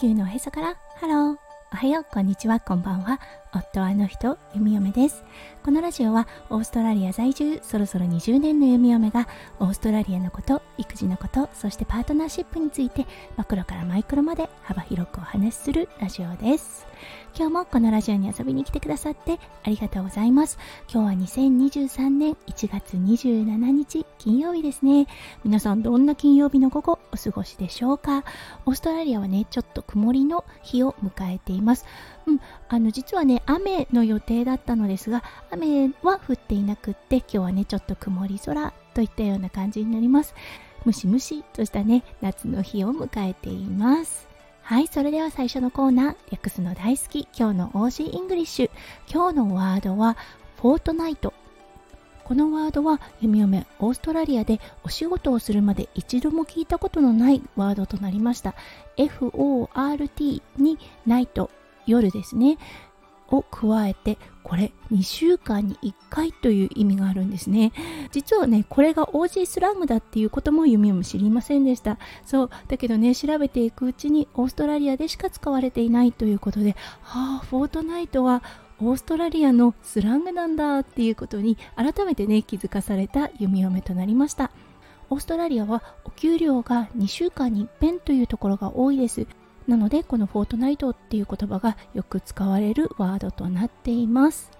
地球のおへそから。ハロー。おはようこんにちはこんばんは。夫はあの人弓嫁です。このラジオはオーストラリア在住そろそろ20年の弓嫁がオーストラリアのこと育児のことそしてパートナーシップについてマクロからマイクロまで幅広くお話しするラジオです。今日もこのラジオに遊びに来てくださってありがとうございます。今日は2023年1月27日金曜日ですね。皆さんどんな金曜日の午後お過ごしでしょうか？オーストラリアはねちょっと曇りの日を迎えていいます。うん、あの実はね雨の予定だったのですが雨は降っていなくって今日はねちょっと曇り空といったような感じになります。ムシムシとしたね夏の日を迎えています。はいそれでは最初のコーナー訳すの大好き今日の オージーイングリッシュ。今日のワードはフォートナイト。このワードは弓嫁オーストラリアでお仕事をするまで一度も聞いたことのないワードとなりました。FORT にナイト夜ですね。を加えてこれ2週間に1回という意味があるんですね。実はねこれが OG スラングだっていうことも弓も知りませんでした。そうだけどね調べていくうちにオーストラリアでしか使われていないということではあフォートナイトはオーストラリアのスラングなんだっていうことに改めてね気づかされた弓嫁となりました。オーストラリアはお給料が2週間に一遍というところが多いです。なのでこのフォートナイトっていう言葉がよく使われるワードとなっています。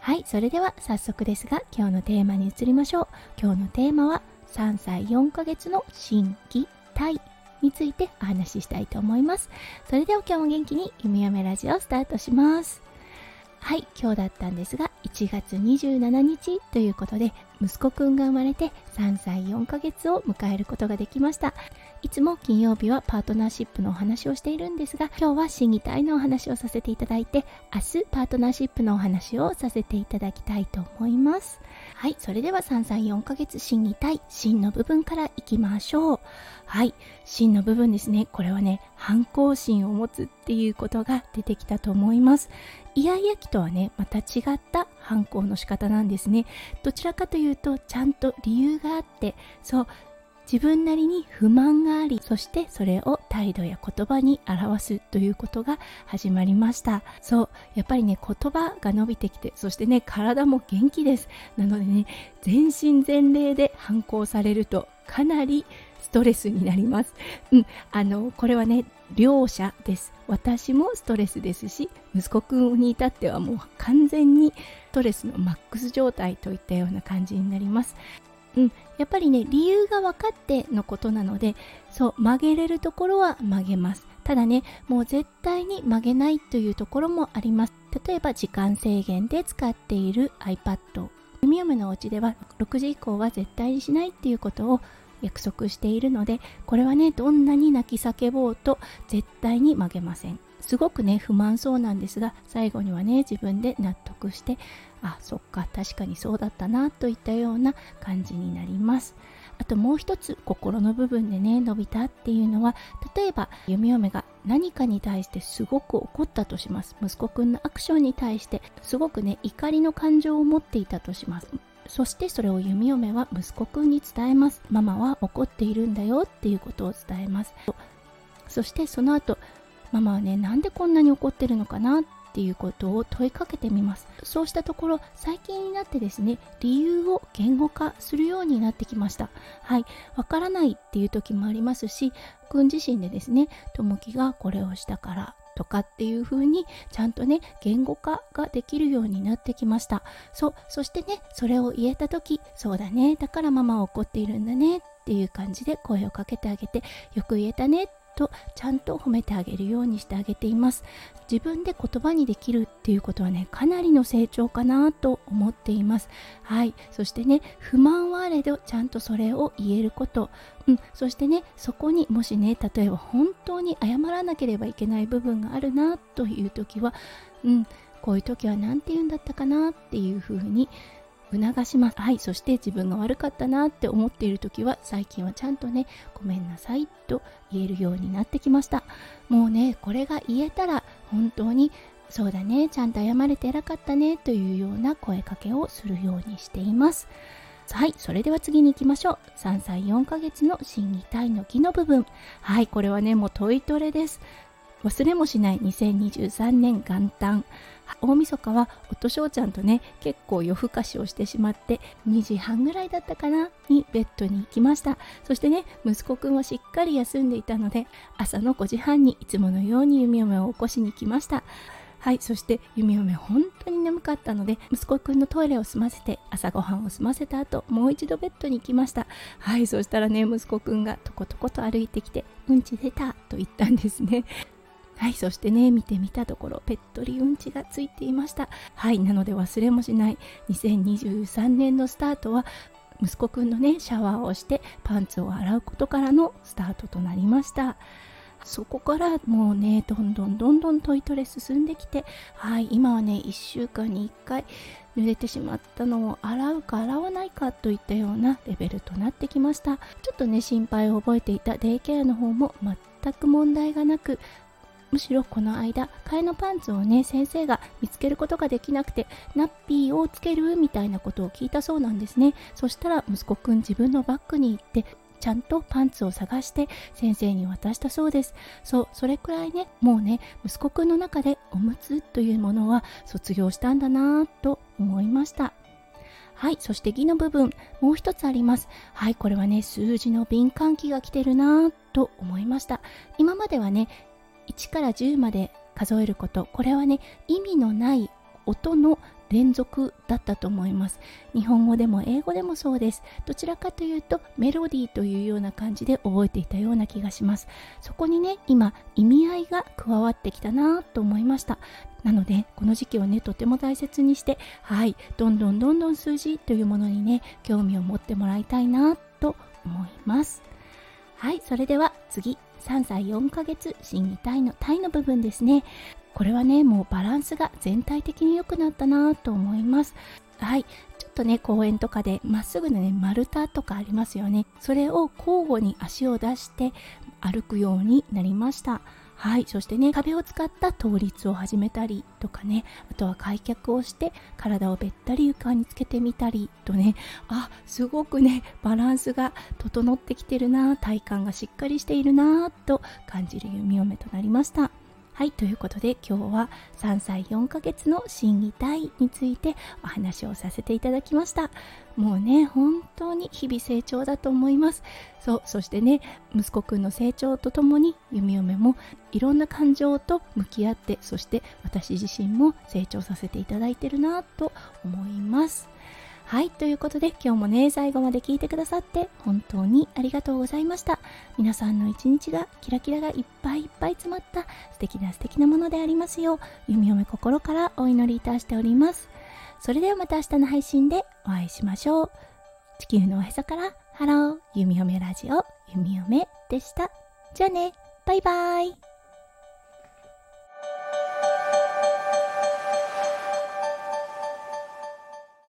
はいそれでは早速ですが今日のテーマに移りましょう。今日のテーマは3歳4ヶ月の新規体についてお話ししたいと思います。それでは今日も元気に弓嫁ラジオスタートします。はい今日だったんですが1月27日ということで息子くんが生まれて3歳4ヶ月を迎えることができました。いつも金曜日はパートナーシップのお話をしているんですが今日は心技体のお話をさせていただいて明日パートナーシップのお話をさせていただきたいと思います。はいそれでは3歳4ヶ月心技体心の部分からいきましょう。はい心の部分ですね。これはね反抗心を持つっていうことが出てきたと思います。イヤイヤ期とはねまた違った反抗の仕方なんですね。どちらかというとちゃんと理由があってそう自分なりに不満がありそしてそれを態度や言葉に表すということが始まりましたそうやっぱりね言葉が伸びてきてそしてね体も元気ですなのでね全身全霊で反抗されるとかなりストレスになります。うん、あのこれはね両者です。私もストレスですし、息子くんに至ってはもう完全にストレスのマックス状態といったような感じになります。うん、やっぱりね理由が分かってのことなのでそう曲げれるところは曲げます。ただねもう絶対に曲げないというところもあります。例えば時間制限で使っている iPad 弓嫁のお家では6時以降は絶対にしないっていうことを約束しているのでこれはねどんなに泣き叫ぼうと絶対に曲げません。すごくね不満そうなんですが最後にはね自分で納得してあそっか確かにそうだったなといったような感じになります。あともう一つ心の部分でね伸びたっていうのは例えば弓嫁が何かに対してすごく怒ったとします。息子くんのアクションに対してすごくね怒りの感情を持っていたとします。そしてそれを弓嫁は息子くんに伝えます。ママは怒っているんだよっていうことを伝えます。そしてその後ママはねなんでこんなに怒ってるのかなっていうことを問いかけてみます。そうしたところ最近になってですね理由を言語化するようになってきました。はい。わからないっていう時もありますし君自身でですねともきがこれをしたからとかっていう風にちゃんとね言語化ができるようになってきました。そうそしてねそれを言えた時そうだねだからママは怒っているんだねっていう感じで声をかけてあげてよく言えたねってとちゃんと褒めてあげるようにしてあげています。自分で言葉にできるっていうことはねかなりの成長かなと思っています。はい。そしてね不満はあれどちゃんとそれを言えること。うん、そしてねそこにもしね例えば本当に謝らなければいけない部分があるなという時は、うん、こういう時は何て言うんだったかなっていうふうに促します。はい、そして自分が悪かったなって思っている時は最近はちゃんとね、ごめんなさいと言えるようになってきました。もうね、これが言えたら本当にそうだね、ちゃんと謝れて偉かったねというような声かけをするようにしています。はい、それでは次に行きましょう。3歳4ヶ月の心技体の木の部分。はい、これはね、もうトイトレです。忘れもしない2023年元旦。大晦日は夫翔ちゃんとね結構夜更かしをしてしまって2時半ぐらいだったかな？にベッドに行きました。そしてね息子くんはしっかり休んでいたので朝の5時半にいつものように弓嫁を起こしに来ました。はいそして弓嫁本当に眠かったので息子くんのトイレを済ませて朝ごはんを済ませた後もう一度ベッドに行きました。はいそしたらね息子くんがとことこと歩いてきてうんち出たと言ったんですね。はいそしてね見てみたところぺっとりうんちがついていました。はいなので忘れもしない。2023年のスタートは息子くんのねシャワーをしてパンツを洗うことからのスタートとなりました。そこからもうねどんどんどんどんトイトレ進んできてはい今はね1週間に1回濡れてしまったのを洗うか洗わないかといったようなレベルとなってきました。ちょっとね心配を覚えていたデイケアの方も全く問題がなくむしろこの間替えのパンツをね先生が見つけることができなくてナッピーをつけるみたいなことを聞いたそうなんですねそしたら息子くん自分のバッグに行ってちゃんとパンツを探して先生に渡したそうですそうそれくらいねもうね息子くんの中でおむつというものは卒業したんだなぁと思いましたはい、そして義の部分、もう一つあります。はい、これはね、数字の敏感期が来てるなぁと思いました。今まではね、1から10まで数えること。これはね意味のない音の連続だったと思います。日本語でも英語でもそうです。どちらかというとメロディーというような感じで覚えていたような気がします。そこにね今意味合いが加わってきたなと思いました。なのでこの時期をねとても大切にしてはいどんどんどんどん数字というものにね興味を持ってもらいたいなと思います。はいそれでは次。3歳4ヶ月心技体の体の部分ですね。これはねもうバランスが全体的に良くなったなと思います。はい。ちょっとね公園とかでまっすぐのね丸太とかありますよね。それを交互に足を出して歩くようになりました。はいそしてね壁を使った倒立を始めたりとかねあとは開脚をして体をべったり床につけてみたりとねあすごくねバランスが整ってきてるな体幹がしっかりしているなと感じる弓嫁となりました。はいということで今日は3歳4ヶ月の心技体についてお話をさせていただきました。もうね本当に日々成長だと思います。そうそしてね息子くんの成長とともに弓嫁もいろんな感情と向き合ってそして私自身も成長させていただいてるなと思います。はいということで今日もね最後まで聞いてくださって本当にありがとうございました。皆さんの一日がキラキラがいっぱいいっぱい詰まった素敵な素敵なものでありますよう弓嫁心からお祈りいたしております。それではまた明日の配信でお会いしましょう。地球のおへそからハロー弓嫁ラジオ弓嫁でした。じゃあねバイバイ。